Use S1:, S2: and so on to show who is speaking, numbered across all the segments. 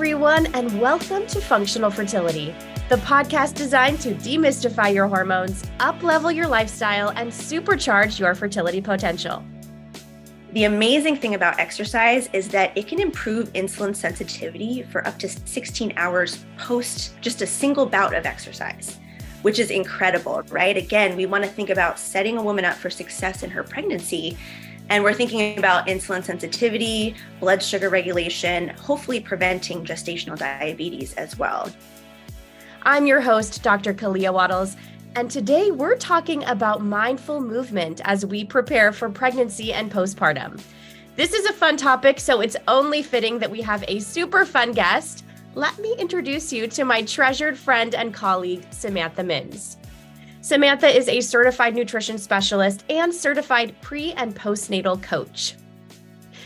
S1: everyone, and welcome to Functional Fertility, the podcast designed to demystify your hormones, uplevel your lifestyle, and supercharge your fertility potential.
S2: The amazing thing about exercise is that it can improve insulin sensitivity for up to 16 hours post just a single bout of exercise, which is incredible, right? Again, we want to think about setting a woman up for success in her pregnancy. And we're thinking about insulin sensitivity, blood sugar regulation, hopefully preventing gestational diabetes as well.
S1: I'm your host, Dr. Kalea Wattles, and today we're talking about mindful movement as we prepare for pregnancy and postpartum. This is a fun topic, so it's only fitting that we have a super fun guest. Let me introduce you to my treasured friend and colleague, Samantha Minns. Samantha is a certified nutrition specialist and certified pre and postnatal coach.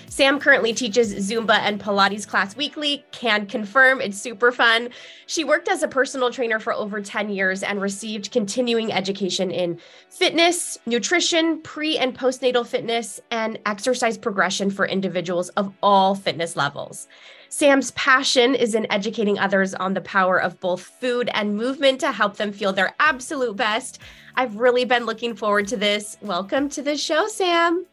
S1: Sam currently teaches Zumba and Pilates class weekly, can confirm it's super fun. She worked as a personal trainer for over 10 years and received continuing education in fitness, nutrition, pre and postnatal fitness, and exercise progression for individuals of all fitness levels. Sam's passion is in educating others on the power of both food and movement to help them feel their absolute best. I've really been looking forward to this. Welcome to the show, Sam.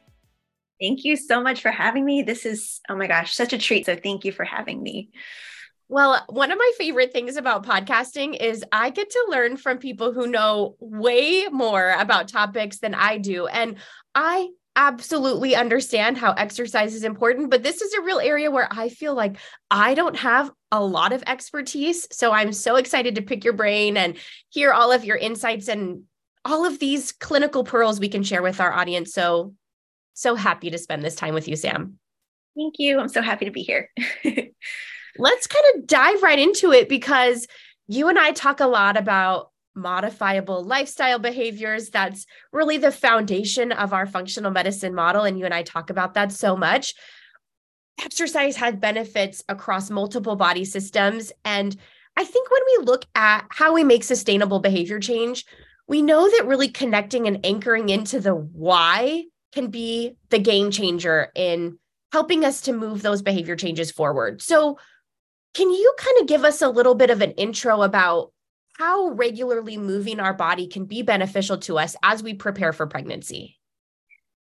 S2: Thank you so much for having me. This is, oh my gosh, such a treat. So thank you for having me.
S1: Well, one of my favorite things about podcasting is I get to learn from people who know way more about topics than I do. And I absolutely understand how exercise is important, but this is a real area where I feel like I don't have a lot of expertise. So I'm so excited to pick your brain and hear all of your insights and all of these clinical pearls we can share with our audience. So so happy to spend this time with you, Sam.
S2: Thank you. I'm so happy to be here.
S1: Let's kind of dive right into it because you and I talk a lot about modifiable lifestyle behaviors. That's really the foundation of our functional medicine model. And you and I talk about that so much. Exercise has benefits across multiple body systems. And I think when we look at how we make sustainable behavior change, we know that really connecting and anchoring into the why can be the game changer in helping us to move those behavior changes forward. So, can you kind of give us a little bit of an intro about how regularly moving our body can be beneficial to us as we prepare for pregnancy?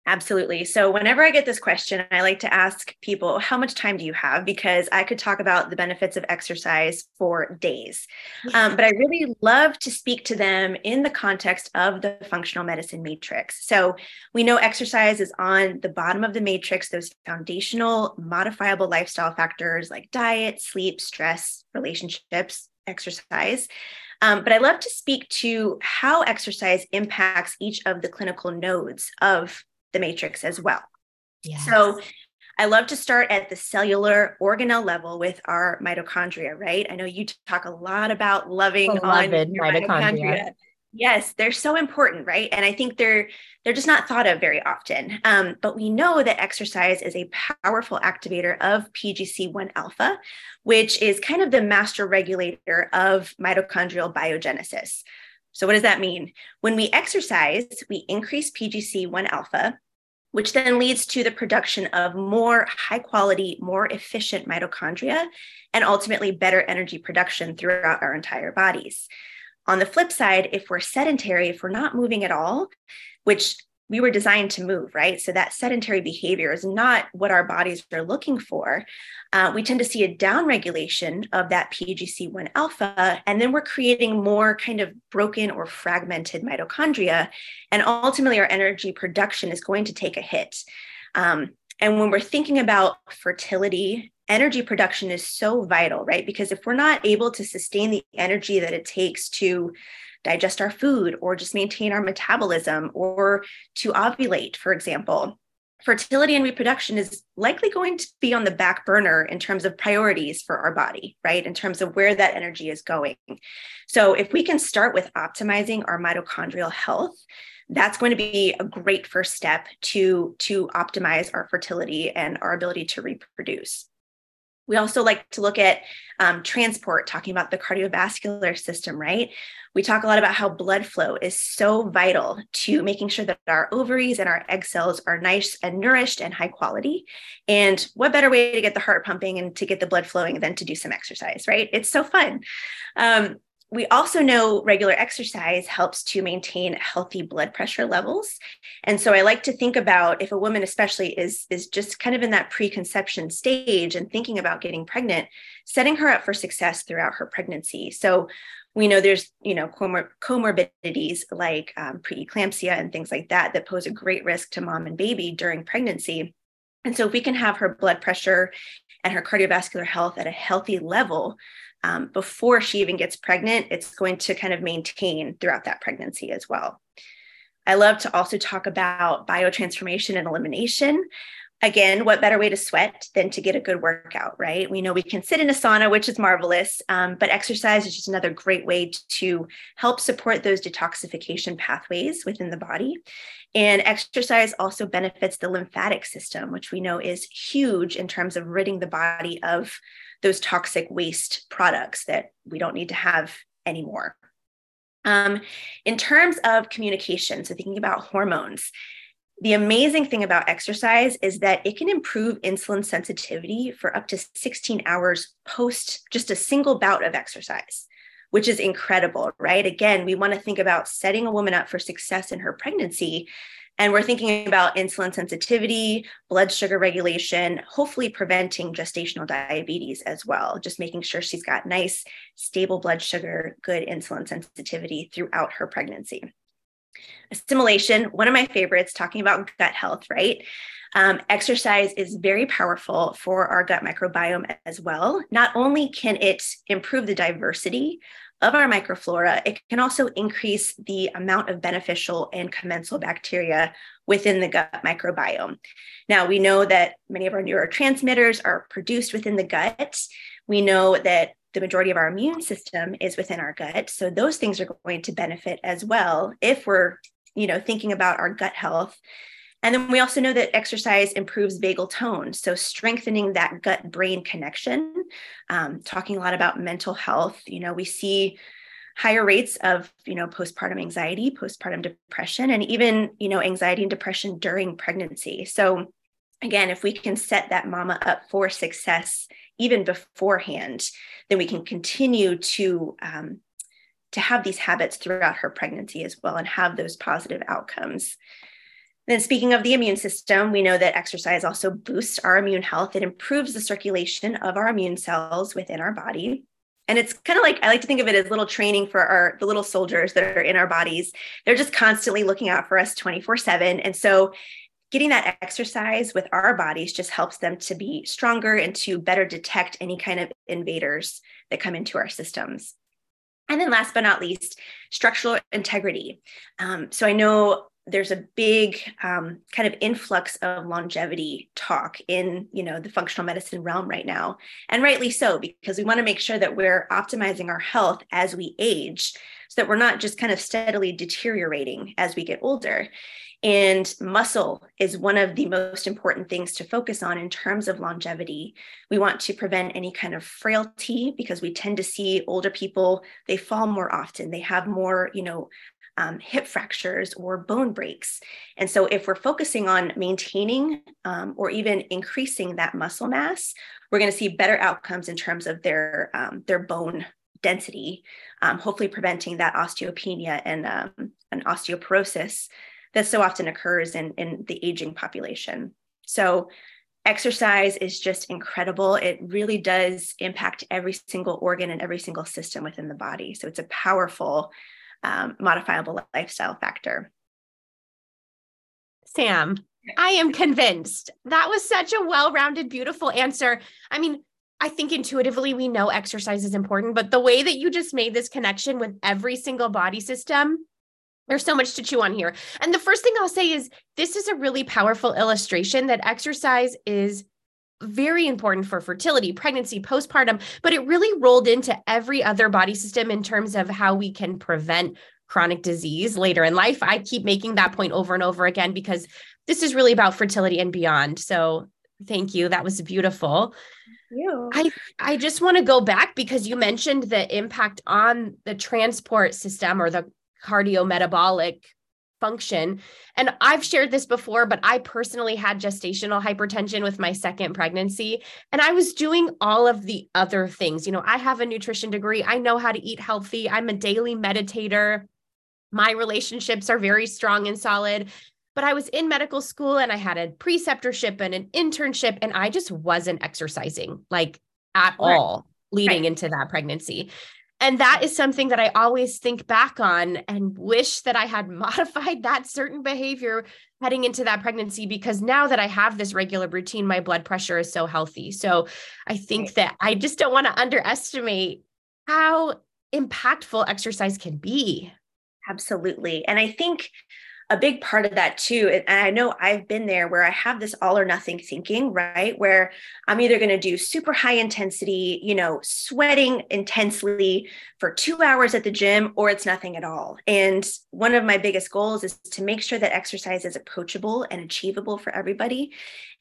S2: Absolutely. So, whenever I get this question, I like to ask people, how much time do you have? Because I could talk about the benefits of exercise for days. Um, but I really love to speak to them in the context of the functional medicine matrix. So, we know exercise is on the bottom of the matrix, those foundational modifiable lifestyle factors like diet, sleep, stress, relationships, exercise. Um, but I love to speak to how exercise impacts each of the clinical nodes of the matrix as well. Yes. So I love to start at the cellular organelle level with our mitochondria, right? I know you talk a lot about loving on mitochondria. mitochondria. Yes, they're so important, right? And I think they're they're just not thought of very often. Um, but we know that exercise is a powerful activator of PGC1 alpha, which is kind of the master regulator of mitochondrial biogenesis. So, what does that mean? When we exercise, we increase PGC1 alpha, which then leads to the production of more high quality, more efficient mitochondria, and ultimately better energy production throughout our entire bodies. On the flip side, if we're sedentary, if we're not moving at all, which we were designed to move, right? So that sedentary behavior is not what our bodies are looking for. Uh, we tend to see a downregulation of that PGC1 alpha, and then we're creating more kind of broken or fragmented mitochondria. And ultimately, our energy production is going to take a hit. Um, and when we're thinking about fertility, energy production is so vital, right? Because if we're not able to sustain the energy that it takes to digest our food or just maintain our metabolism or to ovulate, for example. Fertility and reproduction is likely going to be on the back burner in terms of priorities for our body, right? In terms of where that energy is going. So, if we can start with optimizing our mitochondrial health, that's going to be a great first step to to optimize our fertility and our ability to reproduce We also like to look at um, transport, talking about the cardiovascular system, right? We talk a lot about how blood flow is so vital to making sure that our ovaries and our egg cells are nice and nourished and high quality. And what better way to get the heart pumping and to get the blood flowing than to do some exercise, right? It's so fun. Um, we also know regular exercise helps to maintain healthy blood pressure levels. And so I like to think about if a woman especially is is just kind of in that preconception stage and thinking about getting pregnant, setting her up for success throughout her pregnancy. So we know there's you know comor- comorbidities like um, preeclampsia and things like that that pose a great risk to mom and baby during pregnancy. And so if we can have her blood pressure and her cardiovascular health at a healthy level, um, before she even gets pregnant, it's going to kind of maintain throughout that pregnancy as well. I love to also talk about biotransformation and elimination. Again, what better way to sweat than to get a good workout, right? We know we can sit in a sauna, which is marvelous, um, but exercise is just another great way to help support those detoxification pathways within the body. And exercise also benefits the lymphatic system, which we know is huge in terms of ridding the body of those toxic waste products that we don't need to have anymore. Um, in terms of communication, so thinking about hormones, the amazing thing about exercise is that it can improve insulin sensitivity for up to 16 hours post just a single bout of exercise, which is incredible, right? Again, we want to think about setting a woman up for success in her pregnancy and we're thinking about insulin sensitivity, blood sugar regulation, hopefully preventing gestational diabetes as well, just making sure she's got nice, stable blood sugar, good insulin sensitivity throughout her pregnancy. Assimilation, one of my favorites, talking about gut health, right? Um, exercise is very powerful for our gut microbiome as well. Not only can it improve the diversity of our microflora, it can also increase the amount of beneficial and commensal bacteria within the gut microbiome. Now, we know that many of our neurotransmitters are produced within the gut. We know that the majority of our immune system is within our gut. So those things are going to benefit as well if we're, you know, thinking about our gut health and then we also know that exercise improves vagal tone. So, strengthening that gut brain connection, um, talking a lot about mental health. You know, we see higher rates of you know postpartum anxiety postpartum depression and even you know anxiety and depression during pregnancy so again if we can set that mama up for success even beforehand then we can continue to um, to have these habits throughout her pregnancy as well and have those positive outcomes then, speaking of the immune system, we know that exercise also boosts our immune health. It improves the circulation of our immune cells within our body. And it's kind of like I like to think of it as little training for our the little soldiers that are in our bodies. They're just constantly looking out for us 24/7. And so getting that exercise with our bodies just helps them to be stronger and to better detect any kind of invaders that come into our systems. And then last but not least, structural integrity. Um, so I know there's a big um, kind of influx of longevity talk in you know the functional medicine realm right now and rightly so because we want to make sure that we're optimizing our health as we age so that we're not just kind of steadily deteriorating as we get older and muscle is one of the most important things to focus on in terms of longevity. We want to prevent any kind of frailty because we tend to see older people, they fall more often. They have more, you know, um, hip fractures or bone breaks. And so, if we're focusing on maintaining um, or even increasing that muscle mass, we're going to see better outcomes in terms of their um, their bone density, um, hopefully preventing that osteopenia and um, an osteoporosis that so often occurs in, in the aging population. So, exercise is just incredible. It really does impact every single organ and every single system within the body. So, it's a powerful um, modifiable lifestyle factor.
S1: Sam, I am convinced that was such a well rounded, beautiful answer. I mean, I think intuitively we know exercise is important, but the way that you just made this connection with every single body system, there's so much to chew on here. And the first thing I'll say is this is a really powerful illustration that exercise is very important for fertility, pregnancy, postpartum, but it really rolled into every other body system in terms of how we can prevent chronic disease later in life. I keep making that point over and over again because this is really about fertility and beyond. So Thank you. That was beautiful.
S2: You.
S1: I I just want to go back because you mentioned the impact on the transport system or the cardiometabolic function. And I've shared this before, but I personally had gestational hypertension with my second pregnancy. And I was doing all of the other things. You know, I have a nutrition degree, I know how to eat healthy, I'm a daily meditator. My relationships are very strong and solid. But I was in medical school and I had a preceptorship and an internship, and I just wasn't exercising like at right. all leading right. into that pregnancy. And that is something that I always think back on and wish that I had modified that certain behavior heading into that pregnancy because now that I have this regular routine, my blood pressure is so healthy. So I think that I just don't want to underestimate how impactful exercise can be.
S2: Absolutely. And I think a big part of that too and i know i've been there where i have this all or nothing thinking right? Where i'm either going to do super high intensity you know sweating intensely for two hours at the gym or it's nothing at all. And one of my biggest goals is to make sure that exercise is approachable and achievable for everybody.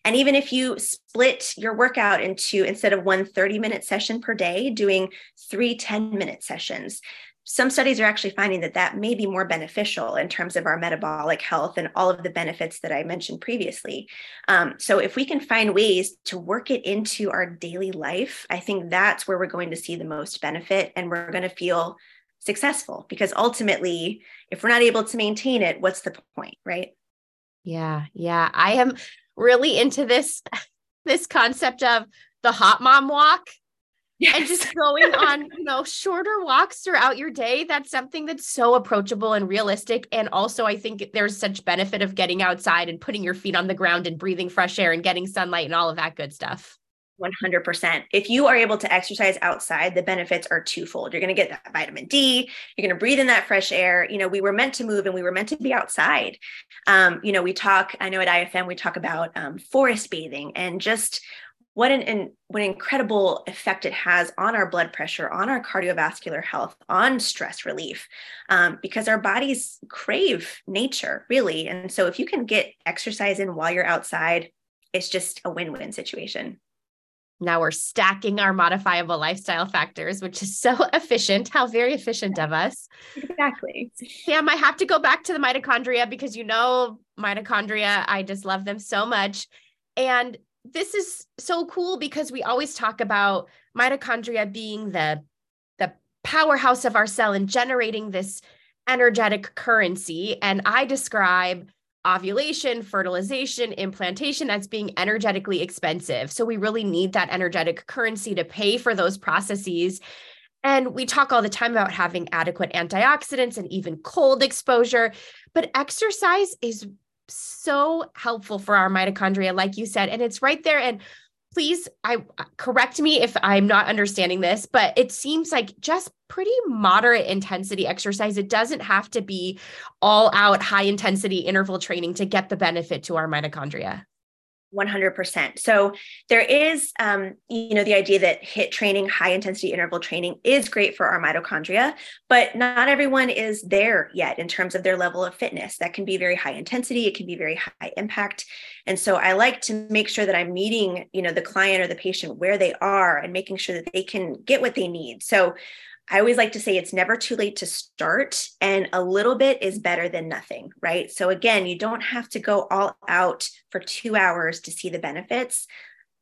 S2: And even if you split your workout into instead of one 30 minute session per day doing three 10 minute sessions some studies are actually finding that that may be more beneficial in terms of our metabolic health and all of the benefits that I mentioned previously. Um, so, if we can find ways to work it into our daily life, I think that's where we're going to see the most benefit and we're going to feel successful because ultimately, if we're not able to maintain it, what's the point, right?
S1: Yeah, yeah. I am really into this this concept of the hot mom walk Yes. And just going on, you know, shorter walks throughout your day. That's something that's so approachable and realistic. And also, I think there's such benefit of getting outside and putting your feet on the ground and breathing fresh air and getting sunlight and all of that good stuff.
S2: 100%. If you are able to exercise outside, the benefits are twofold. You're going to get that vitamin D, you're going to breathe in that fresh air. You know, we were meant to move and we were meant to be outside. Um, you know, we talk, I know at IFM, we talk about um, forest bathing and just what an, an what an incredible effect it has on our blood pressure, on our cardiovascular health, on stress relief, um, because our bodies crave nature really. And so if you can get exercise in while you're outside, it's just a win-win situation.
S1: Now we're stacking our modifiable lifestyle factors, which is so efficient. How very efficient of us.
S2: Exactly.
S1: Sam, I have to go back to the mitochondria because you know mitochondria, I just love them so much. And this is so cool because we always talk about mitochondria being the the powerhouse of our cell and generating this energetic currency. And i describe ovulation fertilization implantation as being energetically expensive. So we really need that energetic currency to pay for those processes. And we talk all the time about having adequate antioxidants and even cold exposure but exercise is so helpful for our mitochondria, like you said. And it's right there. And please, I uh, correct me if I'm not understanding this, but it seems like just pretty moderate intensity exercise. It doesn't have to be all out high intensity interval training to get the benefit to our mitochondria.
S2: 100%. So there is, um, you know, the idea that HIIT training, high intensity interval training is great for our mitochondria, but not everyone is there yet in terms of their level of fitness. That can be very high intensity. It can be very high impact. And so I like to make sure that I'm meeting, you know, the client or the patient where they are and making sure that they can get what they need. So I always like to say it's never too late to start, and a little bit is better than nothing, right? So, again, you don't have to go all out for two hours to see the benefits.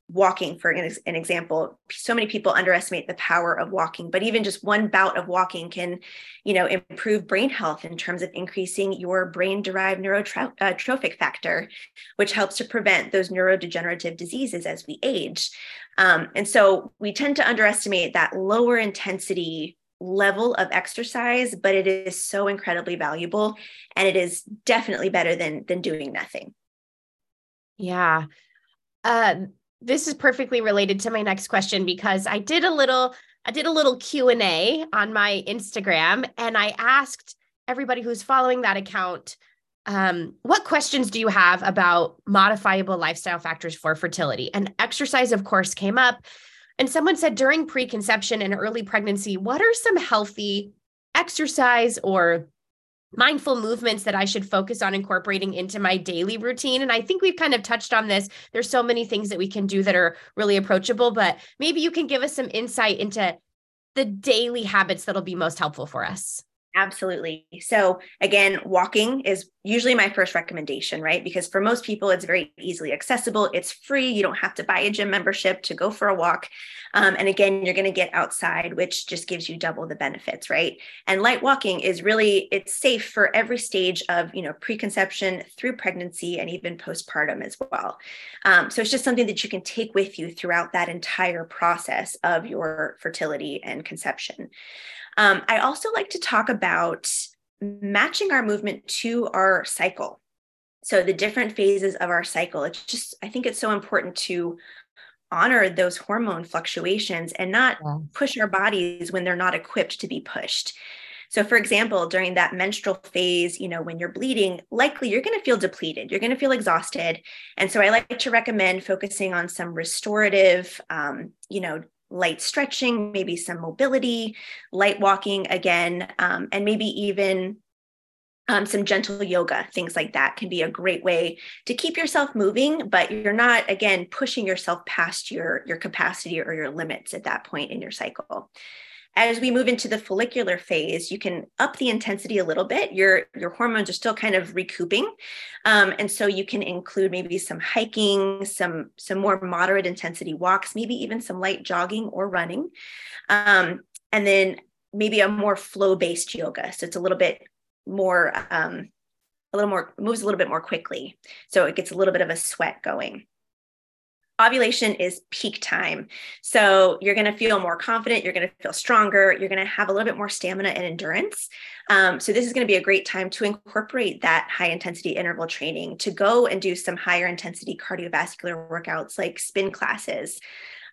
S2: Walking, for an, an example, so many people underestimate the power of walking, but even just one bout of walking can, you know, improve brain health in terms of increasing your brain-derived neurotrophic uh, factor, which helps to prevent those neurodegenerative diseases as we age. Um, and so we tend to underestimate that lower intensity level of exercise, but it is so incredibly valuable and it is definitely better than than doing nothing.
S1: Yeah. Uh, this is perfectly related to my next question because I did a little I did a little Q&A on my Instagram and I asked everybody who's following that account um, what questions do you have about modifiable lifestyle factors for fertility? And exercise, of course, came up. And someone said during preconception and early pregnancy, what are some healthy exercise or mindful movements that I should focus on incorporating into my daily routine. And I think we've kind of touched on this. There's so many things that we can do that are really approachable, but maybe you can give us some insight into the daily habits that'll be most helpful for us.
S2: Absolutely. So, again, walking is usually my first recommendation, right? Because for most people, it's very easily accessible. It's free. You don't have to buy a gym membership to go for a walk. Um, and again, you're going to get outside, which just gives you double the benefits, right? And light walking is really it's safe for every stage of you know preconception through pregnancy and even postpartum as well. Um, so it's just something that you can take with you throughout that entire process of your fertility and conception. Um, I also like to talk about matching our movement to our cycle. So, the different phases of our cycle. It's just, I think it's so important to honor those hormone fluctuations and not yeah. push our bodies when they're not equipped to be pushed. So, for example, during that menstrual phase, you know, when you're bleeding, likely you're going to feel depleted, you're going to feel exhausted. And so, I like to recommend focusing on some restorative, um, you know, light stretching, maybe some mobility, light walking again, um, and maybe even um, some gentle yoga, things like that can be a great way to keep yourself moving, but you're not again pushing yourself past your your capacity or your limits at that point in your cycle as we move into the follicular phase, you can up the intensity a little bit. Your, your hormones are still kind of recouping. Um, and so you can include maybe some hiking, some, some more moderate intensity walks, maybe even some light jogging or running. Um, and then maybe a more flow based yoga. So it's a little bit more, um, a little more, moves a little bit more quickly. So it gets a little bit of a sweat going ovulation is peak time. So you're going to feel more confident, you're going to feel stronger, you're going to have a little bit more stamina and endurance. Um, so this is going to be a great time to incorporate that high intensity interval training, to go and do some higher intensity cardiovascular workouts like spin classes.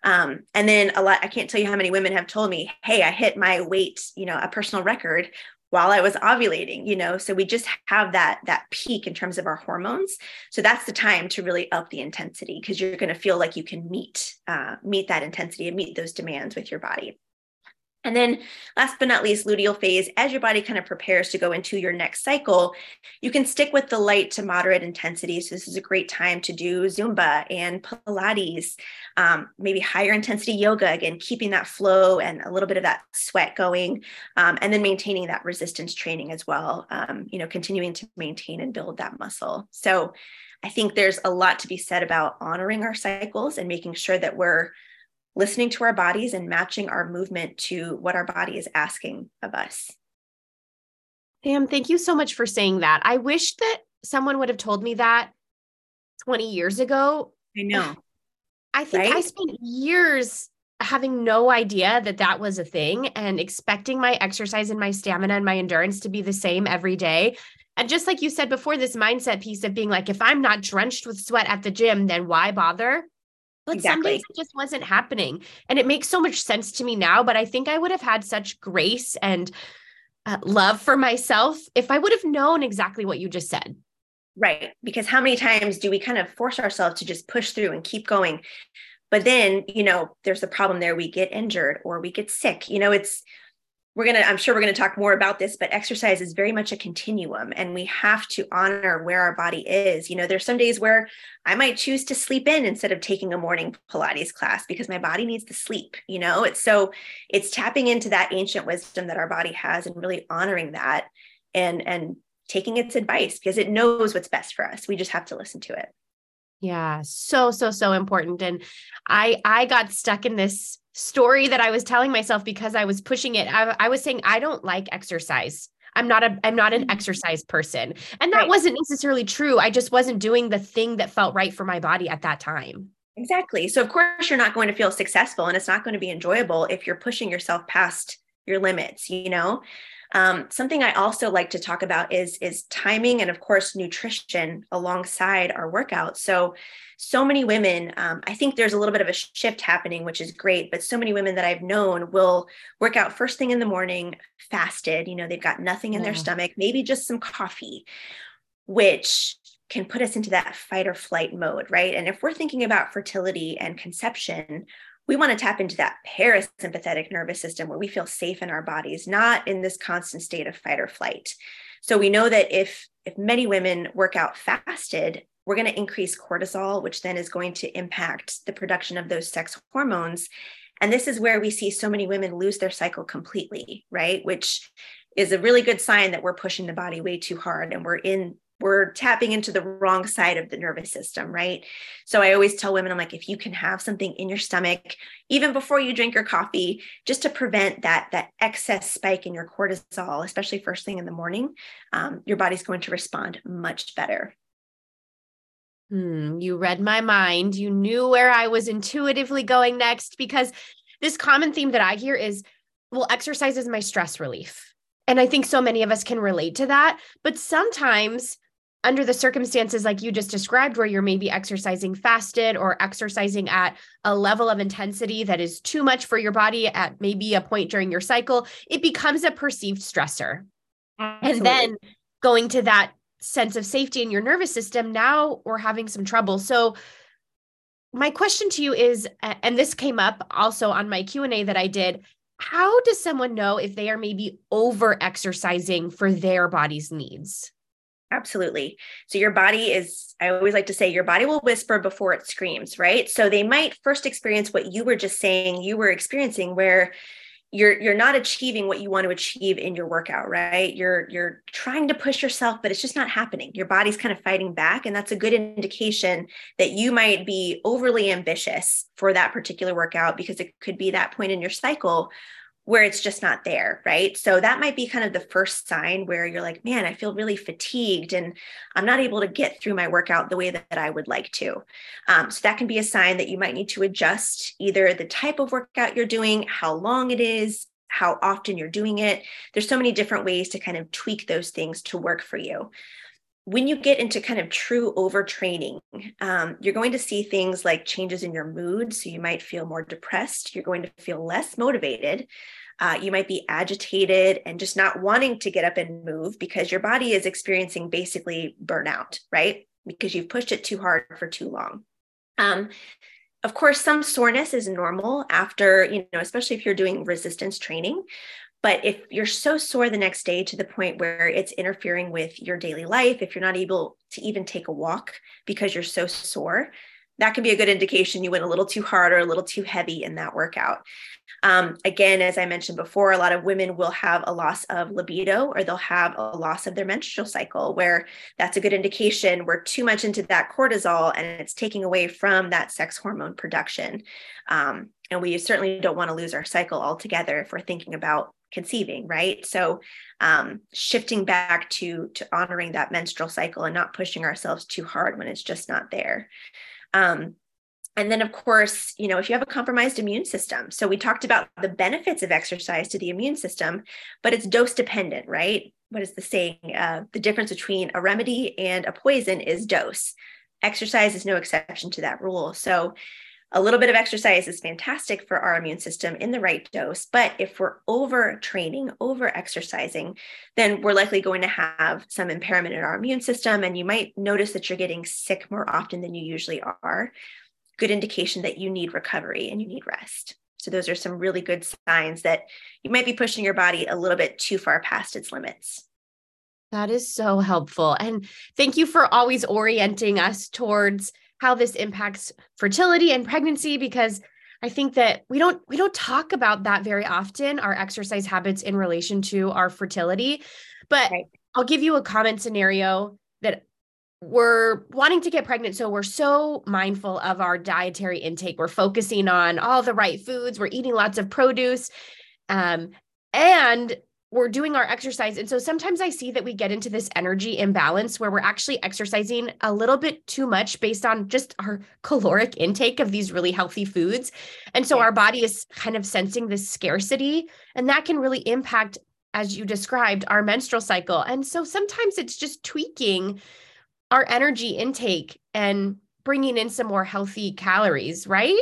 S2: Um, and then a lot, I can't tell you how many women have told me, Hey, I hit my weight, you know, a personal record while I was ovulating, you know. So we just have that that peak in terms of our hormones. So that's the time to really up the intensity because you're going to feel like you can meet uh, meet that intensity and meet those demands with your body. And then last but not least, luteal phase, as your body kind of prepares to go into your next cycle, you can stick with the light to moderate intensity. So this is a great time to do Zumba and Pilates, um, maybe higher intensity yoga, again, keeping that flow and a little bit of that sweat going, um, and then maintaining that resistance training as well, um, you know, continuing to maintain and build that muscle. So I think there's a lot to be said about honoring our cycles and making sure that we're listening to our bodies and matching our movement to what our body is asking of us.
S1: Pam, thank you so much for saying that. I wish that someone would have told me that 20 years ago.
S2: I know.
S1: I think right? I spent years having no idea that that was a thing and expecting my exercise and my stamina and my endurance to be the same every day. And just like you said before, this mindset piece of being like, if I'm not drenched with sweat at the gym, then why bother? But exactly. some days it just wasn't happening. And it makes so much sense to me now. But I think I would have had such grace and uh, love for myself if I would have known exactly what you just said.
S2: Right. Because how many times do we kind of force ourselves to just push through and keep going? But then, you know, there's a problem there. We get injured or we get sick. You know, it's we're going to i'm sure we're going to talk more about this but exercise is very much a continuum and we have to honor where our body is. You know there's some days where i might choose to sleep in instead of taking a morning pilates class because my body needs to sleep you know? It's so it's tapping into that ancient wisdom that our body has and really honoring that and and taking its advice because it knows what's best for us. We just have to listen to it
S1: yeah so so so important and i i got stuck in this story that I was telling myself because I was pushing it. I, I was saying I don't like exercise. I'm not a I'm not an mm-hmm. exercise person. And that right. wasn't necessarily true. I just wasn't doing the thing that felt right for my body at that time.
S2: Exactly. So of course you're not going to feel successful and it's not going to be enjoyable if you're pushing yourself past your limits, you know? Um, something I also like to talk about is is timing and of course nutrition alongside our workouts. So so many women, um, I think there's a little bit of a shift happening, which is great. But so many women that I've known will work out first thing in the morning, fasted. You know, they've got nothing in yeah. their stomach, maybe just some coffee, which can put us into that fight or flight mode, right? And if we're thinking about fertility and conception, we want to tap into that parasympathetic nervous system where we feel safe in our bodies, not in this constant state of fight or flight. So we know that if if many women work out fasted, we're going to increase cortisol, which then is going to impact the production of those sex hormones. And this is where we see so many women lose their cycle completely, right? Which is a really good sign that we're pushing the body way too hard and we're in we're tapping into the wrong side of the nervous system, right? So I always tell women, I'm like, if you can have something in your stomach, even before you drink your coffee, just to prevent that that excess spike in your cortisol, especially first thing in the morning, um, your body's going to respond much better.
S1: Hmm, you read my mind. You knew where I was intuitively going next because this common theme that I hear is, well, exercise is my stress relief. And I think so many of us can relate to that. But sometimes, under the circumstances like you just described, where you're maybe exercising fasted or exercising at a level of intensity that is too much for your body at maybe a point during your cycle, it becomes a perceived stressor. Absolutely. And then going to that sense of safety in your nervous system, now we're having some trouble. So, my question to you is and this came up also on my Q&A that I did, how does someone know if they are maybe over exercising for their body's needs?
S2: Absolutely. So your body is, I always like to say, your body will whisper before it screams, right? So they might first experience what you were just saying you were experiencing, where you're you're not achieving what you want to achieve in your workout right you're you're trying to push yourself but it's just not happening your body's kind of fighting back and that's a good indication that you might be overly ambitious for that particular workout because it could be that point in your cycle where it's just not there, right? So that might be kind of the first sign where you're like, man, I feel really fatigued and I'm not able to get through my workout the way that, that I would like to. Um, so that can be a sign that you might need to adjust either the type of workout you're doing, how long it is, how often you're doing it. There's so many different ways to kind of tweak those things to work for you when you get into kind of true overtraining, um, you're going to see things like changes in your mood. So you might feel more depressed. You're going to feel less motivated. Uh, you might be agitated and just not wanting to get up and move because your body is experiencing basically burnout, right? Because you've pushed it too hard for too long. Um, of course, some soreness is normal after, you know, especially if you're doing resistance training. But if you're so sore the next day to the point where it's interfering with your daily life, if you're not able to even take a walk because you're so sore, that can be a good indication you went a little too hard or a little too heavy in that workout. Um, again, as I mentioned before, a lot of women will have a loss of libido or they'll have a loss of their menstrual cycle, where that's a good indication we're too much into that cortisol and it's taking away from that sex hormone production. Um, and we certainly don't want to lose our cycle altogether if we're thinking about conceiving right? So um, shifting back to to honoring that menstrual cycle and not pushing ourselves too hard when it's just not there. Um, and then of course you know if you have a compromised immune system so we talked about the benefits of exercise to the immune system but it's dose dependent right? What is the saying? Uh, the difference between a remedy and a poison is dose. Exercise is no exception to that rule. So a little bit of exercise is fantastic for our immune system in the right dose. But if we're over training, over exercising, then we're likely going to have some impairment in our immune system. And you might notice that you're getting sick more often than you usually are. Good indication that you need recovery and you need rest. So, those are some really good signs that you might be pushing your body a little bit too far past its limits.
S1: That is so helpful. And thank you for always orienting us towards how this impacts fertility and pregnancy because I think that we don't we don't talk about that very often our exercise habits in relation to our fertility. But right. I'll give you a common scenario that we're wanting to get pregnant so we're so mindful of our dietary intake. We're focusing on all the right foods. We're eating lots of produce. Um, and we're doing our exercise. And so sometimes I see that we get into this energy imbalance where we're actually exercising a little bit too much based on just our caloric intake of these really healthy foods. And so yeah. our body is kind of sensing this scarcity, and that can really impact, as you described, our menstrual cycle. And so sometimes it's just tweaking our energy intake and bringing in some more healthy calories, right?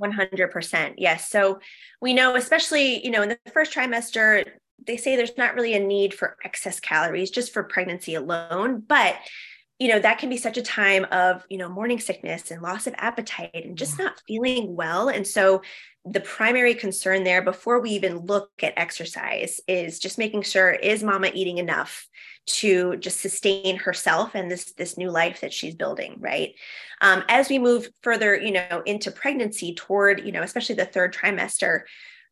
S2: 100% yes so we know especially you know in the first trimester they say there's not really a need for excess calories just for pregnancy alone but you know that can be such a time of you know morning sickness and loss of appetite and just not feeling well. And so the primary concern there before we even look at exercise is just making sure is mama eating enough to just sustain herself and this this new life that she's building right? Um, as we move further you know into pregnancy toward you know especially the third trimester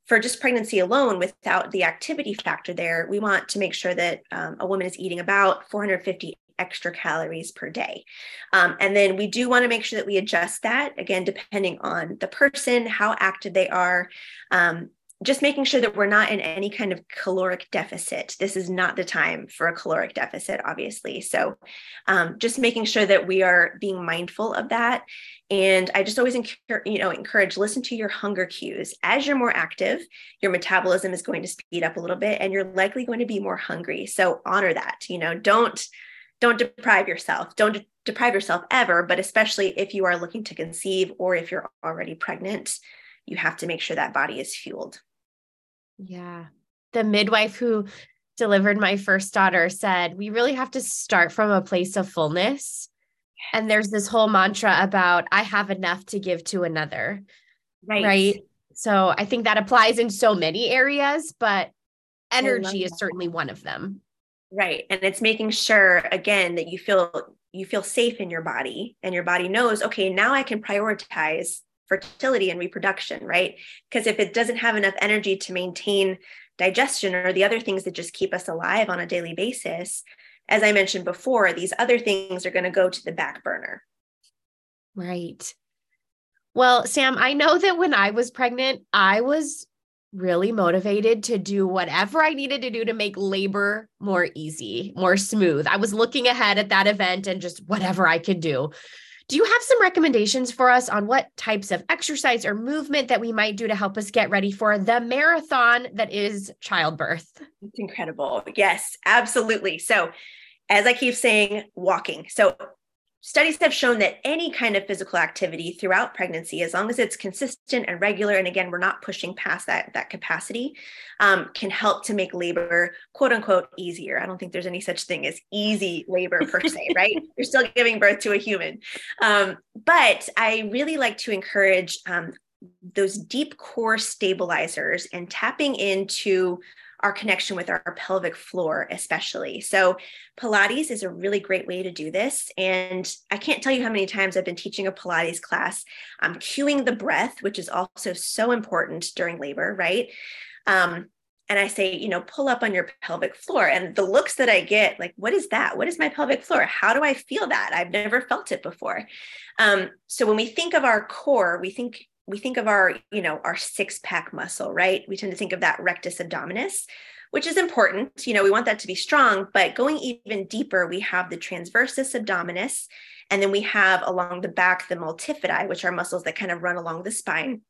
S2: for just pregnancy alone without the activity factor there we want to make sure that um, a woman is eating about 450 extra calories per day. Um, and then we do want to make sure that we adjust that again, depending on the person, how active they are. Um, just making sure that we're not in any kind of caloric deficit. This is not the time for a caloric deficit, obviously. So, um, just making sure that we are being mindful of that. And I just always encourage, you know, encourage listen to your hunger cues. As you're more active, your metabolism is going to speed up a little bit, and you're likely going to be more hungry. So honor that. You know, don't don't deprive yourself. Don't de- deprive yourself ever, but especially if you are looking to conceive or if you're already pregnant, you have to make sure that body is fueled.
S1: Yeah. The midwife who delivered my first daughter said, We really have to start from a place of fullness. And there's this whole mantra about, I have enough to give to another. Right. Right. So I think that applies in so many areas, but energy is certainly one of them.
S2: Right. And it's making sure again that you feel you feel safe in your body and your body knows, okay, now I can prioritize fertility and reproduction, right? Because if it doesn't have enough energy to maintain digestion or the other things that just keep us alive on a daily basis, as I mentioned before, these other things are going to go to the back burner.
S1: Right. Well, Sam, I know that when I was pregnant, I was really motivated to do whatever I needed to do to make labor more easy, more smooth. I was looking ahead at that event and just whatever I could do. Do you have some recommendations for us on what types of exercise or movement that we might do to help us get ready for the marathon that is childbirth?
S2: It's incredible. Yes, absolutely. So, as I keep saying, walking. So, studies have shown that any kind of physical activity throughout pregnancy as long as it's consistent and regular and again we're not pushing past that that capacity um, can help to make labor quote unquote easier. I don't think there's any such thing as easy labor per se right? You're still giving birth to a human. Um, but i really like to encourage um, those deep core stabilizers and tapping into our connection with our pelvic floor, especially. So, Pilates is a really great way to do this. And I can't tell you how many times I've been teaching a Pilates class. I'm cueing the breath, which is also so important during labor, right? Um, and I say, you know, pull up on your pelvic floor. And the looks that I get, like, what is that? What is my pelvic floor? How do I feel that? I've never felt it before. Um, so when we think of our core, we think we think of our, you know, our six pack muscle, right? We tend to think of that rectus abdominis, which is important. You know, we want that to be strong, but going even deeper, we have the transversus abdominis, and then we have along the back the multifidi, which are muscles that kind of run along the spine.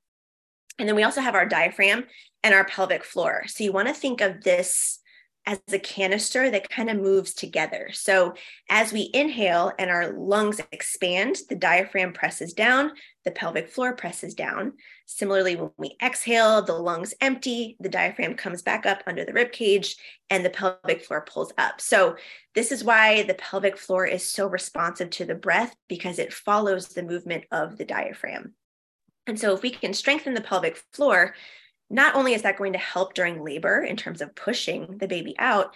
S2: And then we also have our diaphragm and our pelvic floor. So you want to think of this as a canister that kind of moves together. So as we inhale and our lungs expand, the diaphragm presses down, the pelvic floor presses down. Similarly, when we exhale, the lungs empty, the diaphragm comes back up under the rib cage, and the pelvic floor pulls up. So this is why the pelvic floor is so responsive to the breath because it follows the movement of the diaphragm. And so if we can strengthen the pelvic floor, not only is that going to help during labor in terms of pushing the baby out,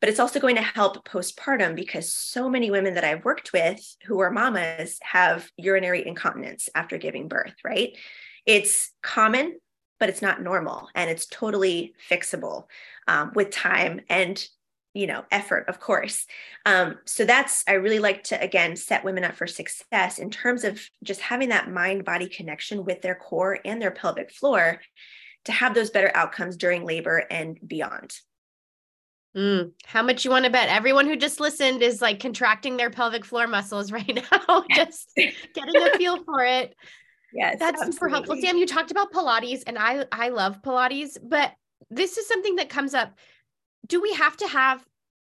S2: but it's also going to help postpartum because so many women that I've worked with who are mamas have urinary incontinence after giving birth, right? It's common, but it's not normal and it's totally fixable um, with time and you know effort of course um, so that's i really like to again set women up for success in terms of just having that mind body connection with their core and their pelvic floor to have those better outcomes during labor and beyond.
S1: Mm, how much you want to bet? Everyone who just listened is like contracting their pelvic floor muscles right now, just getting a feel for it.
S2: Yes,
S1: that's absolutely. super helpful. Sam, you talked about Pilates, and I I love Pilates, but this is something that comes up. Do we have to have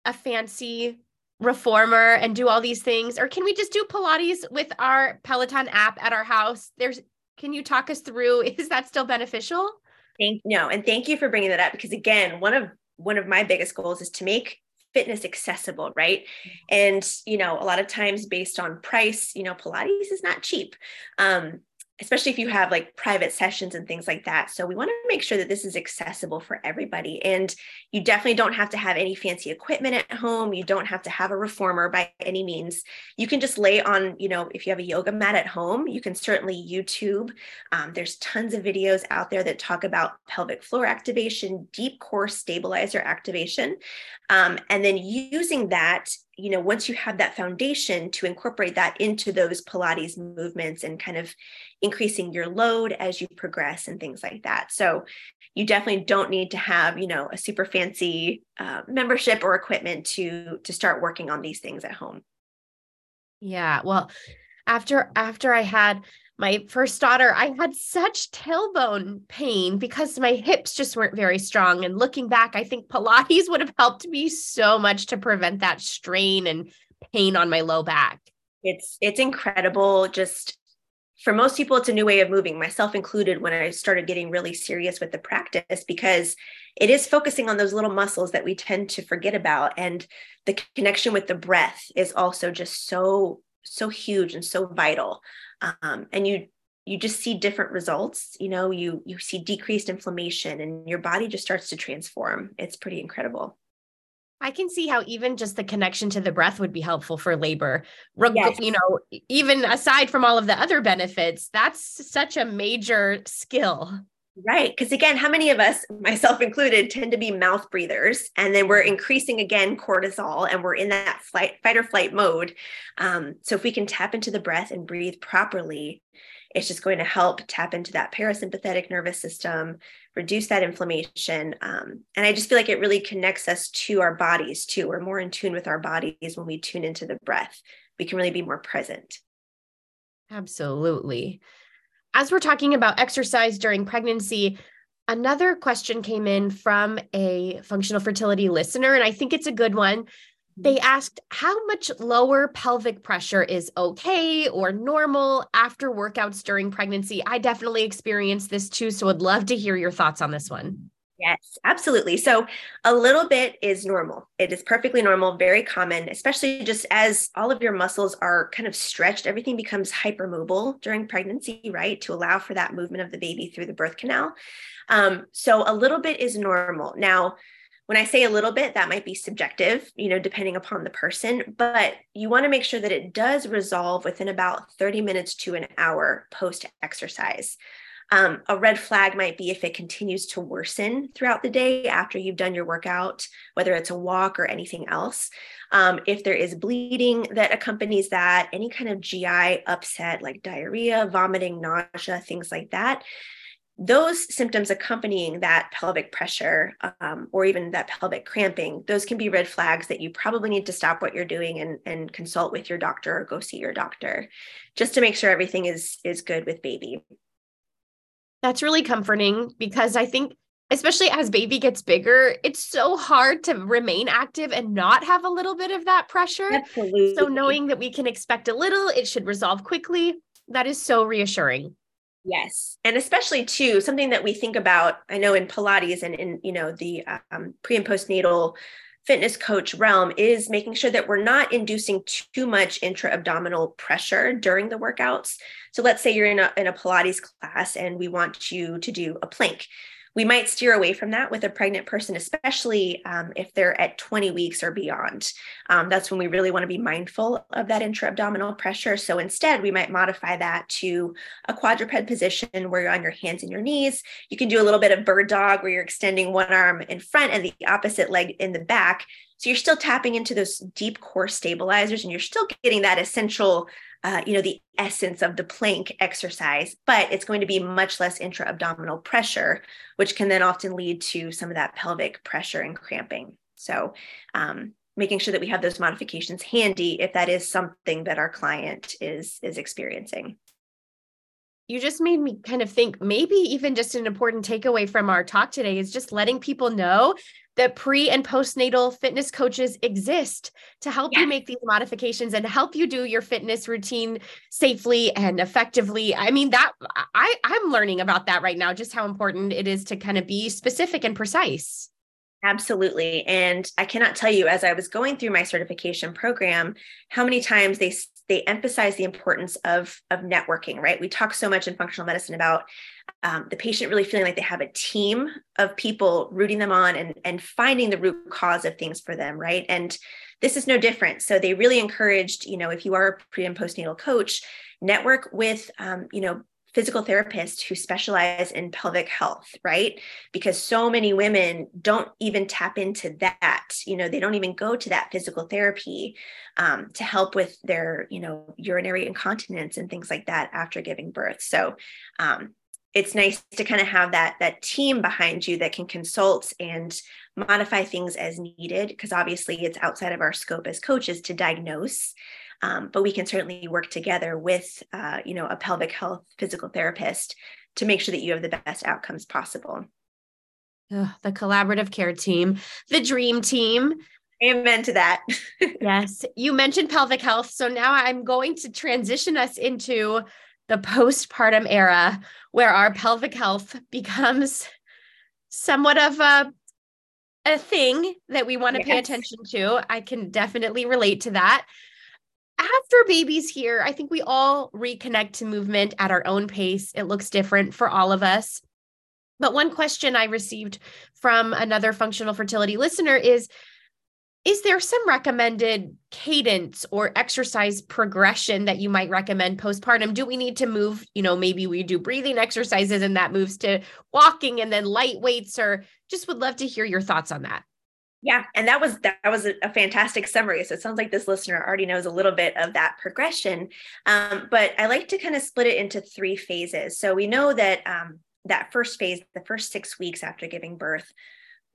S1: a fancy reformer and do all these things, or can we just do Pilates with our Peloton app at our house? There's. Can you talk us through? Is that still beneficial?
S2: Thank no, and thank you for bringing that up because again, one of one of my biggest goals is to make fitness accessible, right? Mm-hmm. And you know, a lot of times based on price, you know, Pilates is not cheap. Um, especially if you have like private sessions and things like that. So we want to make sure that this is accessible for everybody. And you definitely don't have to have any fancy equipment at home. You don't have to have a reformer by any means. You can just lay on, you know, if you have a yoga mat at home, you can certainly YouTube. Um, there's tons of videos out there that talk about pelvic floor activation, deep core stabilizer activation. Um, and then using that you know once you have that foundation to incorporate that into those pilates movements and kind of increasing your load as you progress and things like that. So you definitely don't need to have you know a super fancy uh, membership or equipment to to start working on these things at home.
S1: Yeah well after after i had my first daughter, I had such tailbone pain because my hips just weren't very strong. And looking back, I think Pilates would have helped me so much to prevent that strain and pain on my low back.
S2: It's it's incredible. Just for most people, it's a new way of moving, myself included, when I started getting really serious with the practice, because it is focusing on those little muscles that we tend to forget about. And the connection with the breath is also just so, so huge and so vital um, and you you just see different results you know you you see decreased inflammation and your body just starts to transform it's pretty incredible
S1: I can see how even just the connection to the breath would be helpful for labor. Yes. You know, even aside from all of the other benefits, that's such a major skill.
S2: Right. Because again, how many of us, myself included, tend to be mouth breathers? And then we're increasing again cortisol and we're in that flight, fight or flight mode. Um, so if we can tap into the breath and breathe properly, it's just going to help tap into that parasympathetic nervous system, reduce that inflammation. Um, and I just feel like it really connects us to our bodies too. We're more in tune with our bodies when we tune into the breath. We can really be more present.
S1: Absolutely as we're talking about exercise during pregnancy, another question came in from a functional fertility listener, and I think it's a good one. They mm-hmm. asked how much lower pelvic pressure is okay or normal after workouts during pregnancy. I definitely experienced this too, so would love to hear your thoughts on this one.
S2: Yes, absolutely. So a little bit is normal. It is perfectly normal, very common, especially just as all of your muscles are kind of stretched, everything becomes hypermobile during pregnancy, right? To allow for that movement of the baby through the birth canal. Um, so a little bit is normal. Now, when I say a little bit, that might be subjective, you know, depending upon the person, but you want to make sure that it does resolve within about 30 minutes to an hour post exercise. Um, a red flag might be if it continues to worsen throughout the day after you've done your workout, whether it's a walk or anything else. Um, if there is bleeding that accompanies that, any kind of GI upset like diarrhea, vomiting, nausea, things like that, those symptoms accompanying that pelvic pressure um, or even that pelvic cramping, those can be red flags that you probably need to stop what you're doing and, and consult with your doctor or go see your doctor just to make sure everything is is good with baby.
S1: That's really comforting because I think especially as baby gets bigger, it's so hard to remain active and not have a little bit of that pressure. Absolutely. So knowing that we can expect a little, it should resolve quickly, that is so reassuring.
S2: Yes. And especially too, something that we think about, I know in Pilates and in, you know, the um, pre and postnatal fitness coach realm is making sure that we're not inducing too much intra abdominal pressure during the workouts. So let's say you're in a, in a Pilates class and we want you to do a plank we might steer away from that with a pregnant person, especially um, if they're at 20 weeks or beyond. Um, that's when we really want to be mindful of that intra abdominal pressure. So instead, we might modify that to a quadruped position where you're on your hands and your knees. You can do a little bit of bird dog where you're extending one arm in front and the opposite leg in the back. So you're still tapping into those deep core stabilizers and you're still getting that essential uh, you know, the essence of the plank exercise, but it's going to be much less intra abdominal pressure, which can then often lead to some of that pelvic pressure and cramping. So, um, making sure that we have those modifications handy if that is something that our client is is experiencing
S1: you just made me kind of think maybe even just an important takeaway from our talk today is just letting people know that pre and postnatal fitness coaches exist to help you make these modifications and help you do your fitness routine safely and effectively. I mean that I I'm learning about that right now just how important it is to kind of be specific and precise.
S2: Absolutely. And I cannot tell you, as I was going through my certification program, how many times they they emphasize the importance of of networking right? We talk so much in functional medicine about um, the patient really feeling like they have a team of people rooting them on and and finding the root cause of things for them right? And this is no different. So they really encouraged you know if you are a pre and postnatal coach network with um, you know physical therapists who specialize in pelvic health, right? Because so many women don't even tap into that. You know, they don't even go to that physical therapy um, to help with their, you know, urinary incontinence and things like that after giving birth. So um, it's nice to kind of have that that team behind you that can consult and modify things as needed because obviously it's outside of our scope as coaches to diagnose um, but we can certainly work together with, uh, you know, a pelvic health physical therapist to make sure that you have the best outcomes possible.
S1: The collaborative care team, the dream team.
S2: Amen to that.
S1: yes. You mentioned pelvic health. So now I'm going to transition us into the postpartum era where our pelvic health becomes somewhat of a a thing that we want to yes. pay attention to. I can definitely relate to that after baby's here, I think we all reconnect to movement at our own pace. It looks different for all of us. But one question I received from another functional fertility listener is Is there some recommended cadence or exercise progression that you might recommend postpartum? Do we need to move? You know, maybe we do breathing exercises and that moves to walking and then light weights, or just would love to hear your thoughts on that.
S2: Yeah, and that was that was a, fantastic summary. So it sounds like this listener already knows a little bit of that progression. Um, but I like to kind of split it into three phases. So we know that um, that first phase, the first six weeks after giving birth,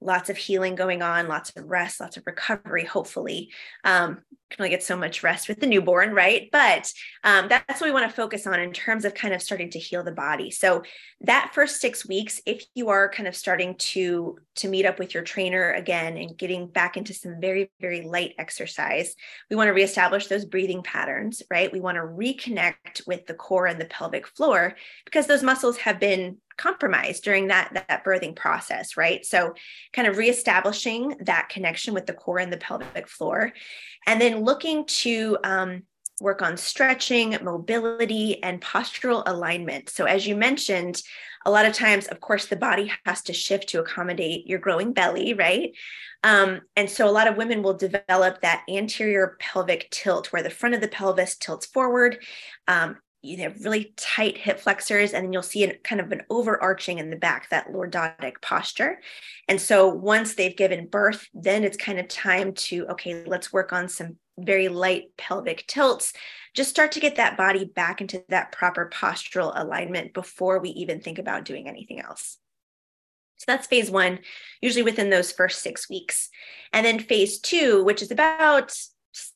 S2: lots of healing going on, lots of rest, lots of recovery, hopefully. Um, can only get so much rest with the newborn, right? But um, that's what we want to focus on in terms of kind of starting to heal the body. So that first six weeks, if you are kind of starting to to meet up with your trainer again and getting back into some very very light exercise, we want to reestablish those breathing patterns, right? We want to reconnect with the core and the pelvic floor because those muscles have been compromised during that that birthing process right so kind of reestablishing that connection with the core and the pelvic floor and then looking to um, work on stretching, mobility, and postural alignment. So, as you mentioned, a lot of times, of course, the body has to shift to accommodate your growing belly, right? Um, and so, a lot of women will develop that anterior pelvic tilt where the front of the pelvis tilts forward. Um, you have really tight hip flexors, and then you'll see a, kind of an overarching in the back, that lordotic posture. And so once they've given birth, then it's kind of time to, okay, let's work on some very light pelvic tilts. Just start to get that body back into that proper postural alignment before we even think about doing anything else. So that's phase one, usually within those first six weeks. And then phase two, which is about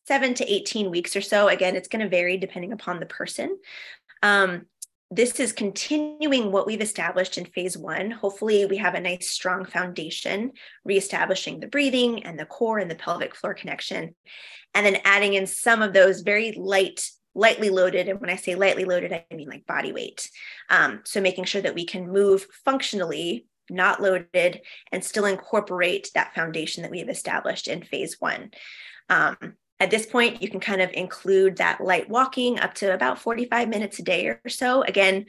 S2: seven to 18 weeks or so. Again, it's going to vary depending upon the person. Um, this is continuing what we've established in phase one. Hopefully, we have a nice, strong foundation, reestablishing the breathing and the core and the pelvic floor connection, and then adding in some of those very light, lightly loaded. And when I say lightly loaded, I mean like body weight. Um, so, making sure that we can move functionally, not loaded, and still incorporate that foundation that we have established in phase one. Um, at this point, you can kind of include that light walking up to about 45 minutes a day or so. Again,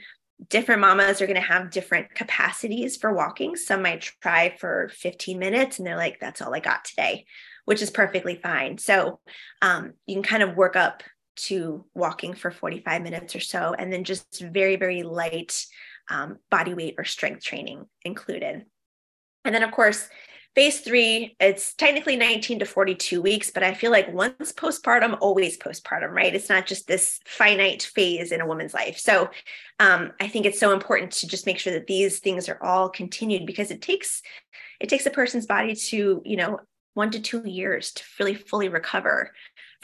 S2: different mamas are going to have different capacities for walking. Some might try for 15 minutes and they're like, that's all I got today, which is perfectly fine. So um, you can kind of work up to walking for 45 minutes or so, and then just very, very light um, body weight or strength training included. And then, of course, Phase three, it's technically 19 to 42 weeks, but I feel like once postpartum, always postpartum, right? It's not just this finite phase in a woman's life. So um, I think it's so important to just make sure that these things are all continued because it takes it takes a person's body to, you know, one to two years to really fully recover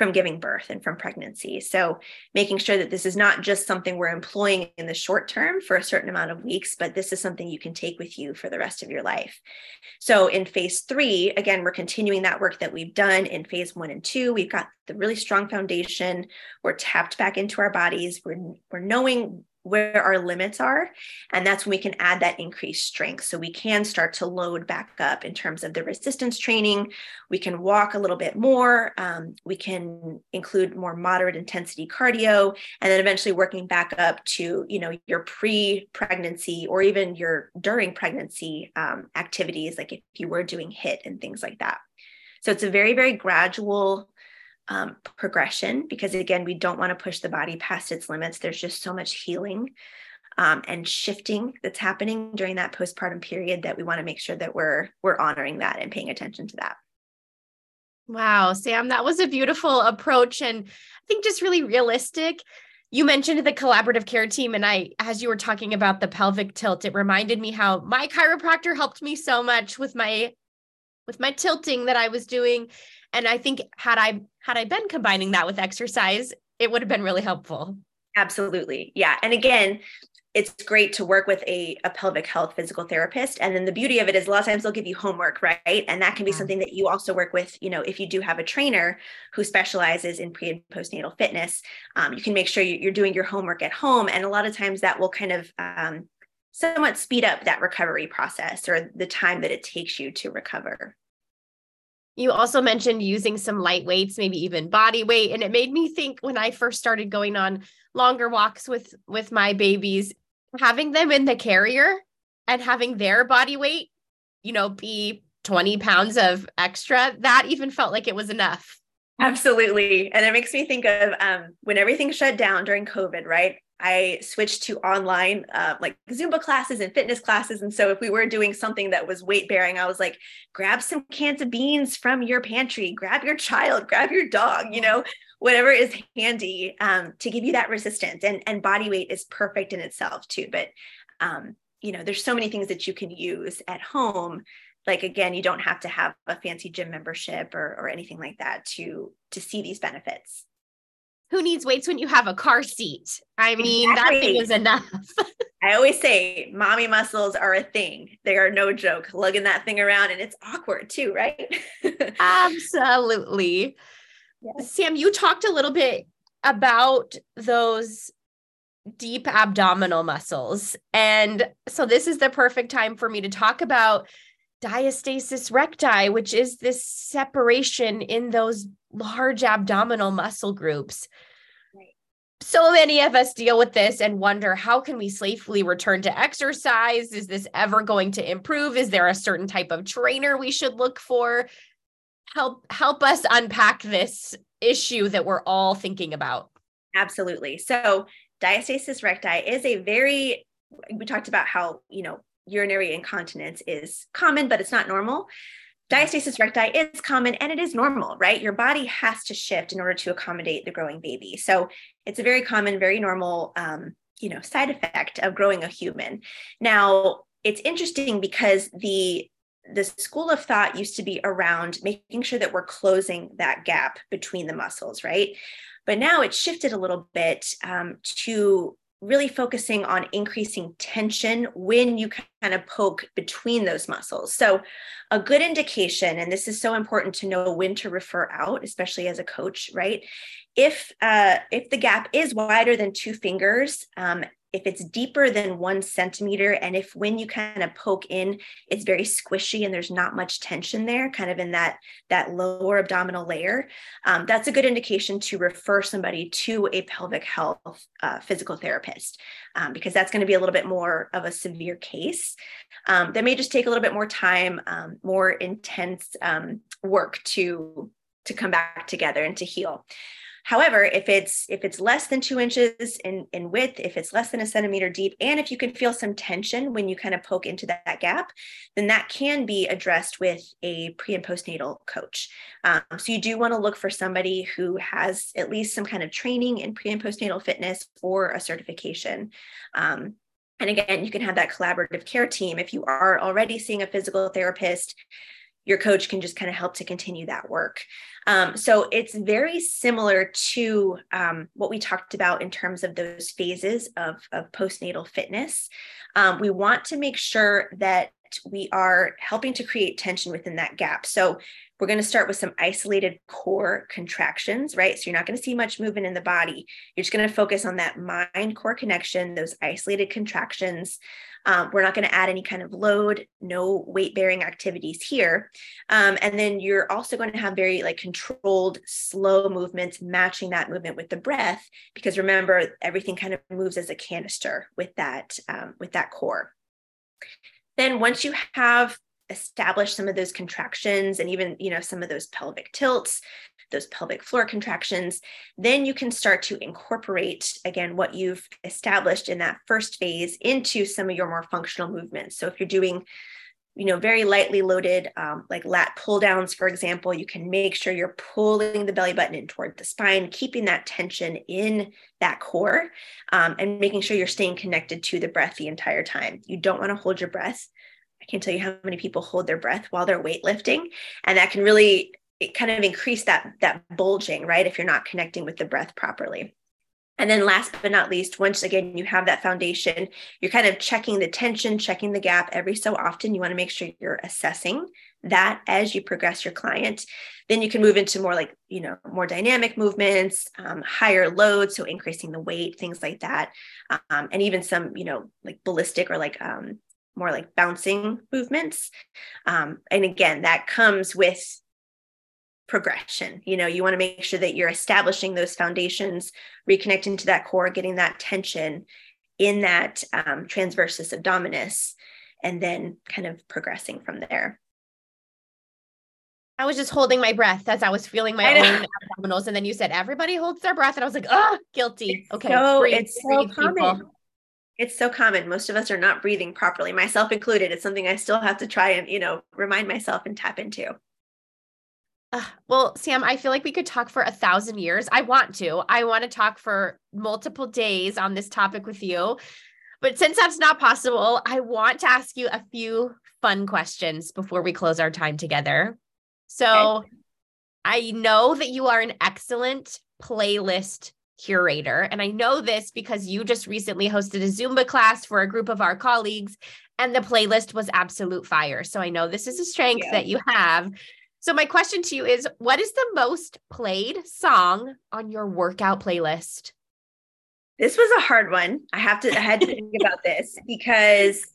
S2: from giving birth and from pregnancy. So, making sure that this is not just something we're employing in the short term for a certain amount of weeks, but this is something you can take with you for the rest of your life. So, in phase three, again, we're continuing that work that we've done in phase one and two. We've got the really strong foundation. We're tapped back into our bodies. We're, we're knowing where our limits are. And that's when we can add that increased strength. So we can start to load back up in terms of the resistance training. We can walk a little bit more. Um, we can include more moderate intensity cardio, and then eventually working back up to, you know, your pre-pregnancy or even your during pregnancy um, activities, like if you were doing HIIT and things like that. So it's a very, very gradual um, progression because again we don't want to push the body past its limits. There's just so much healing um, and shifting that's happening during that postpartum period that we want to make sure that we're we're honoring that and paying attention to that.
S1: Wow sam that was a beautiful approach and i think just really realistic. You mentioned the collaborative care team and i as you were talking about the pelvic tilt it reminded me how my chiropractor helped me so much with my with my tilting that i was doing and I think had I had I been combining that with exercise, it would have been really helpful.
S2: Absolutely. Yeah. And again, it's great to work with a, a pelvic health physical therapist. And then the beauty of it is a lot of times they'll give you homework, right? And that can be yeah. something that you also work with, you know, if you do have a trainer who specializes in pre and postnatal fitness, um, you can make sure you're doing your homework at home. And a lot of times that will kind of um, somewhat speed up that recovery process or the time that it takes you to recover.
S1: You also mentioned using some light weights, maybe even body weight, and it made me think when I first started going on longer walks with with my babies, having them in the carrier and having their body weight, you know, be 20 pounds of extra, that even felt like it was enough.
S2: Absolutely. And it makes me think of um, when everything shut down during COVID, right? I switched to online, uh, like Zumba classes and fitness classes. And so, if we were doing something that was weight bearing, I was like, grab some cans of beans from your pantry, grab your child, grab your dog, you know, whatever is handy um, to give you that resistance. And, and body weight is perfect in itself, too. But, um, you know, there's so many things that you can use at home. Like again, you don't have to have a fancy gym membership or, or anything like that to to see these benefits
S1: who needs weights when you have a car seat? I mean, exactly. that thing is enough.
S2: I always say mommy muscles are a thing. They are no joke. Lugging that thing around and it's awkward too, right?
S1: Absolutely. Yes. Sam, you talked a little bit about those deep abdominal muscles. And so this is the perfect time for me to talk about diastasis recti, which is this separation in those large abdominal muscle groups. So many of us deal with this and wonder how can we safely return to exercise? Is this ever going to improve? Is there a certain type of trainer we should look for? Help help us unpack this issue that we're all thinking about.
S2: Absolutely. So, diastasis recti is a very we talked about how, you know, urinary incontinence is common, but it's not normal. Diastasis recti is common and it is normal, right? Your body has to shift in order to accommodate the growing baby. So it's a very common, very normal, um, you know, side effect of growing a human. Now, it's interesting because the the school of thought used to be around making sure that we're closing that gap between the muscles, right? But now it's shifted a little bit um, to really focusing on increasing tension when you kind of poke between those muscles. So, a good indication, and this is so important to know when to refer out, especially as a coach, right? If uh, if the gap is wider than two fingers, um, if it's deeper than one centimeter and if when you kind of poke in it's very squishy and there's not much tension there kind of in that that lower abdominal layer um, that's a good indication to refer somebody to a pelvic health uh, physical therapist um, because that's going to be a little bit more of a severe case. Um, that may just take a little bit more time um, more intense um, work to to come back together and to heal However, if it's if it's less than two inches in, in width, if it's less than a centimeter deep, and if you can feel some tension when you kind of poke into that, that gap, then that can be addressed with a pre and postnatal coach. Um, so you do want to look for somebody who has at least some kind of training in pre and postnatal fitness or a certification. Um, and again, you can have that collaborative care team if you are already seeing a physical therapist your coach can just kind of help to continue that work. Um, so it's very similar to um, what we talked about in terms of those phases of, of postnatal fitness. Um, we want to make sure that we are helping to create tension within that gap. So we're going to start with some isolated core contractions, right? So you're not going to see much movement in the body. You're just going to focus on that mind core connection, those isolated contractions. Um, we're not going to add any kind of load, no weight bearing activities here. Um, and then you're also going to have very like controlled, slow movements matching that movement with the breath, because remember, everything kind of moves as a canister with that, um, with that core. Then once you have established some of those contractions and even you know some of those pelvic tilts those pelvic floor contractions then you can start to incorporate again what you've established in that first phase into some of your more functional movements. So if you're doing you know very lightly loaded um, like lat pull downs for example you can make sure you're pulling the belly button in toward the spine keeping that tension in that core um, and making sure you're staying connected to the breath the entire time you don't want to hold your breath I can't tell you how many people hold their breath while they're weightlifting. And that can really it kind of increase that that bulging, right? If you're not connecting with the breath properly. And then last but not least, once again you have that foundation, you're kind of checking the tension, checking the gap every so often. You want to make sure you're assessing that as you progress your client. Then you can move into more like, you know, more dynamic movements, um, higher loads, so increasing the weight, things like that. Um, and even some, you know, like ballistic or like um, more like bouncing movements. Um, and again, that comes with progression. You know, you want to make sure that you're establishing those foundations, reconnecting to that core, getting that tension in that um, transversus abdominis, and then kind of progressing from there.
S1: I was just holding my breath as I was feeling my own abdominals, and then you said everybody holds their breath, and I was like, "Oh, guilty."
S2: It's okay, so, breathe, it's so common. People. It's so common. Most of us are not breathing properly, myself included. It's something I still have to try and, you know, remind myself and tap into.
S1: Uh, well, Sam, I feel like we could talk for a thousand years. I want to. I want to talk for multiple days on this topic with you. But since that's not possible, I want to ask you a few fun questions before we close our time together. So okay. I know that you are an excellent playlist curator. And I know this because you just recently hosted a Zumba class for a group of our colleagues, and the playlist was absolute fire. So I know this is a strength yeah. that you have. So, my question to you is what is the most played song on your workout playlist?
S2: This was a hard one. I have to, I had to think about this because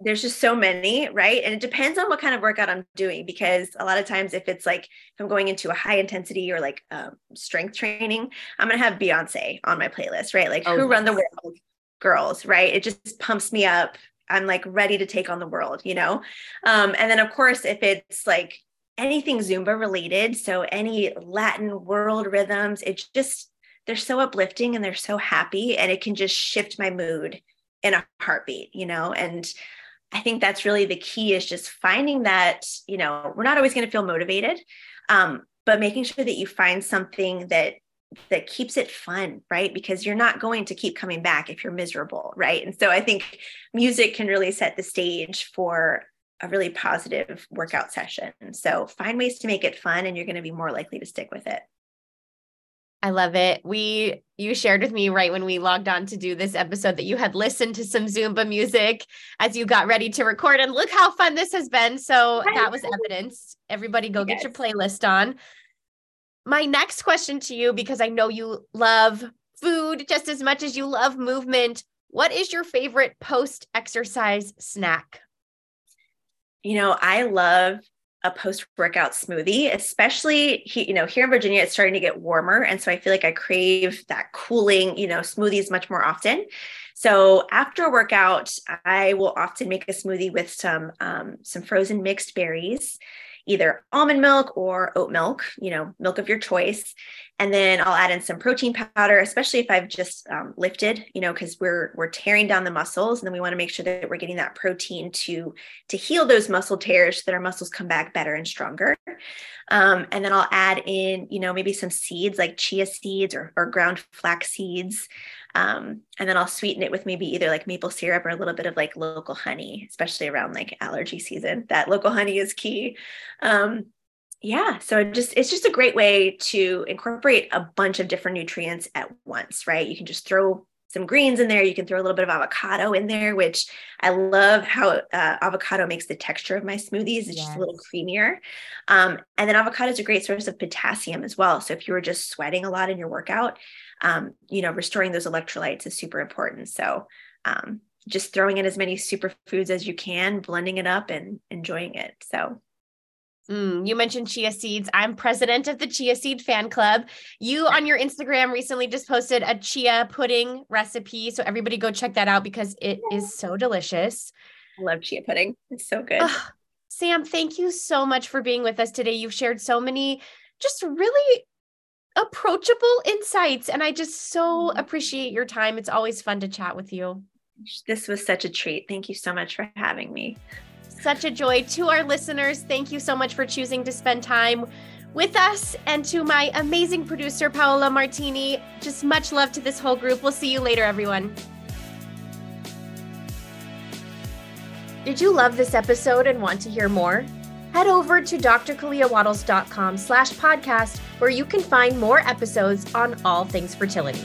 S2: there's just so many, right? And it depends on what kind of workout I'm doing because a lot of times, if it's like if I'm going into a high intensity or like um, strength training, I'm gonna have Beyonce on my playlist, right? Like oh, Who yes. Run the World girls, right? It just pumps me up. I'm like ready to take on the world, you know? Um, and then, of course, if it's like anything Zumba related, so any Latin world rhythms, it just, they're so uplifting and they're so happy and it can just shift my mood in a heartbeat, you know? And I think that's really the key is just finding that, you know, we're not always going to feel motivated, um, but making sure that you find something that that keeps it fun, right? Because you're not going to keep coming back if you're miserable, right? And so I think music can really set the stage for a really positive workout session. So find ways to make it fun and you're going to be more likely to stick with it.
S1: I love it. We you shared with me right when we logged on to do this episode that you had listened to some Zumba music as you got ready to record and look how fun this has been. So that was evidence. Everybody go yes. get your playlist on. My next question to you because I know you love food just as much as you love movement. What is your favorite post exercise snack?
S2: You know, I love a post workout smoothie, especially he, you know here in Virginia it's starting to get warmer and so I feel like I crave that cooling, you know, smoothies much more often. So after a workout, I will often make a smoothie with some um, some frozen mixed berries, either almond milk or oat milk, you know, milk of your choice. And then I'll add in some protein powder, especially if I've just um, lifted, you know, because we're we're tearing down the muscles, and then we want to make sure that we're getting that protein to to heal those muscle tears so that our muscles come back better and stronger. Um, and then I'll add in, you know, maybe some seeds like chia seeds or, or ground flax seeds. Um, and then I'll sweeten it with maybe either like maple syrup or a little bit of like local honey, especially around like allergy season. That local honey is key. Um, yeah, so just it's just a great way to incorporate a bunch of different nutrients at once, right? You can just throw some greens in there. You can throw a little bit of avocado in there, which I love how uh, avocado makes the texture of my smoothies. It's yes. just a little creamier. Um, and then avocado is a great source of potassium as well. So if you were just sweating a lot in your workout, um, you know, restoring those electrolytes is super important. So um, just throwing in as many superfoods as you can, blending it up and enjoying it. So
S1: Mm, you mentioned chia seeds. I'm president of the Chia Seed Fan Club. You on your Instagram recently just posted a chia pudding recipe. So everybody go check that out because it is so delicious.
S2: I love chia pudding. It's so good.
S1: Sam, thank you so much for being with us today. You've shared so many just really approachable insights. And I just so mm-hmm. appreciate your time. It's always fun to chat with you.
S2: This was such a treat. Thank you so much for having me
S1: such a joy. To our listeners, thank you so much for choosing to spend time with us. And to my amazing producer, Paola Martini, just much love to this whole group. We'll see you later, everyone. Did you love this episode and want to hear more? Head over to drkaleawattles.com slash podcast where you can find more episodes on all things fertility.